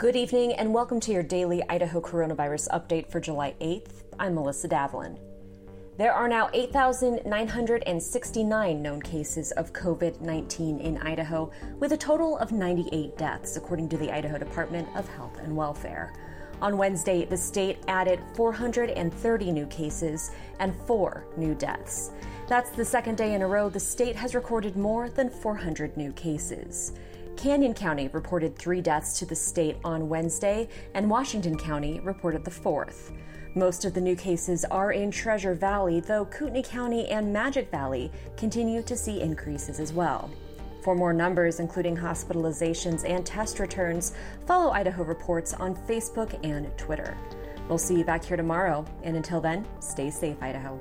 Good evening and welcome to your daily Idaho coronavirus update for July 8th. I'm Melissa Davlin. There are now 8,969 known cases of COVID 19 in Idaho, with a total of 98 deaths, according to the Idaho Department of Health and Welfare. On Wednesday, the state added 430 new cases and four new deaths. That's the second day in a row the state has recorded more than 400 new cases. Canyon County reported three deaths to the state on Wednesday, and Washington County reported the fourth. Most of the new cases are in Treasure Valley, though Kootenai County and Magic Valley continue to see increases as well. For more numbers, including hospitalizations and test returns, follow Idaho Reports on Facebook and Twitter. We'll see you back here tomorrow, and until then, stay safe, Idaho.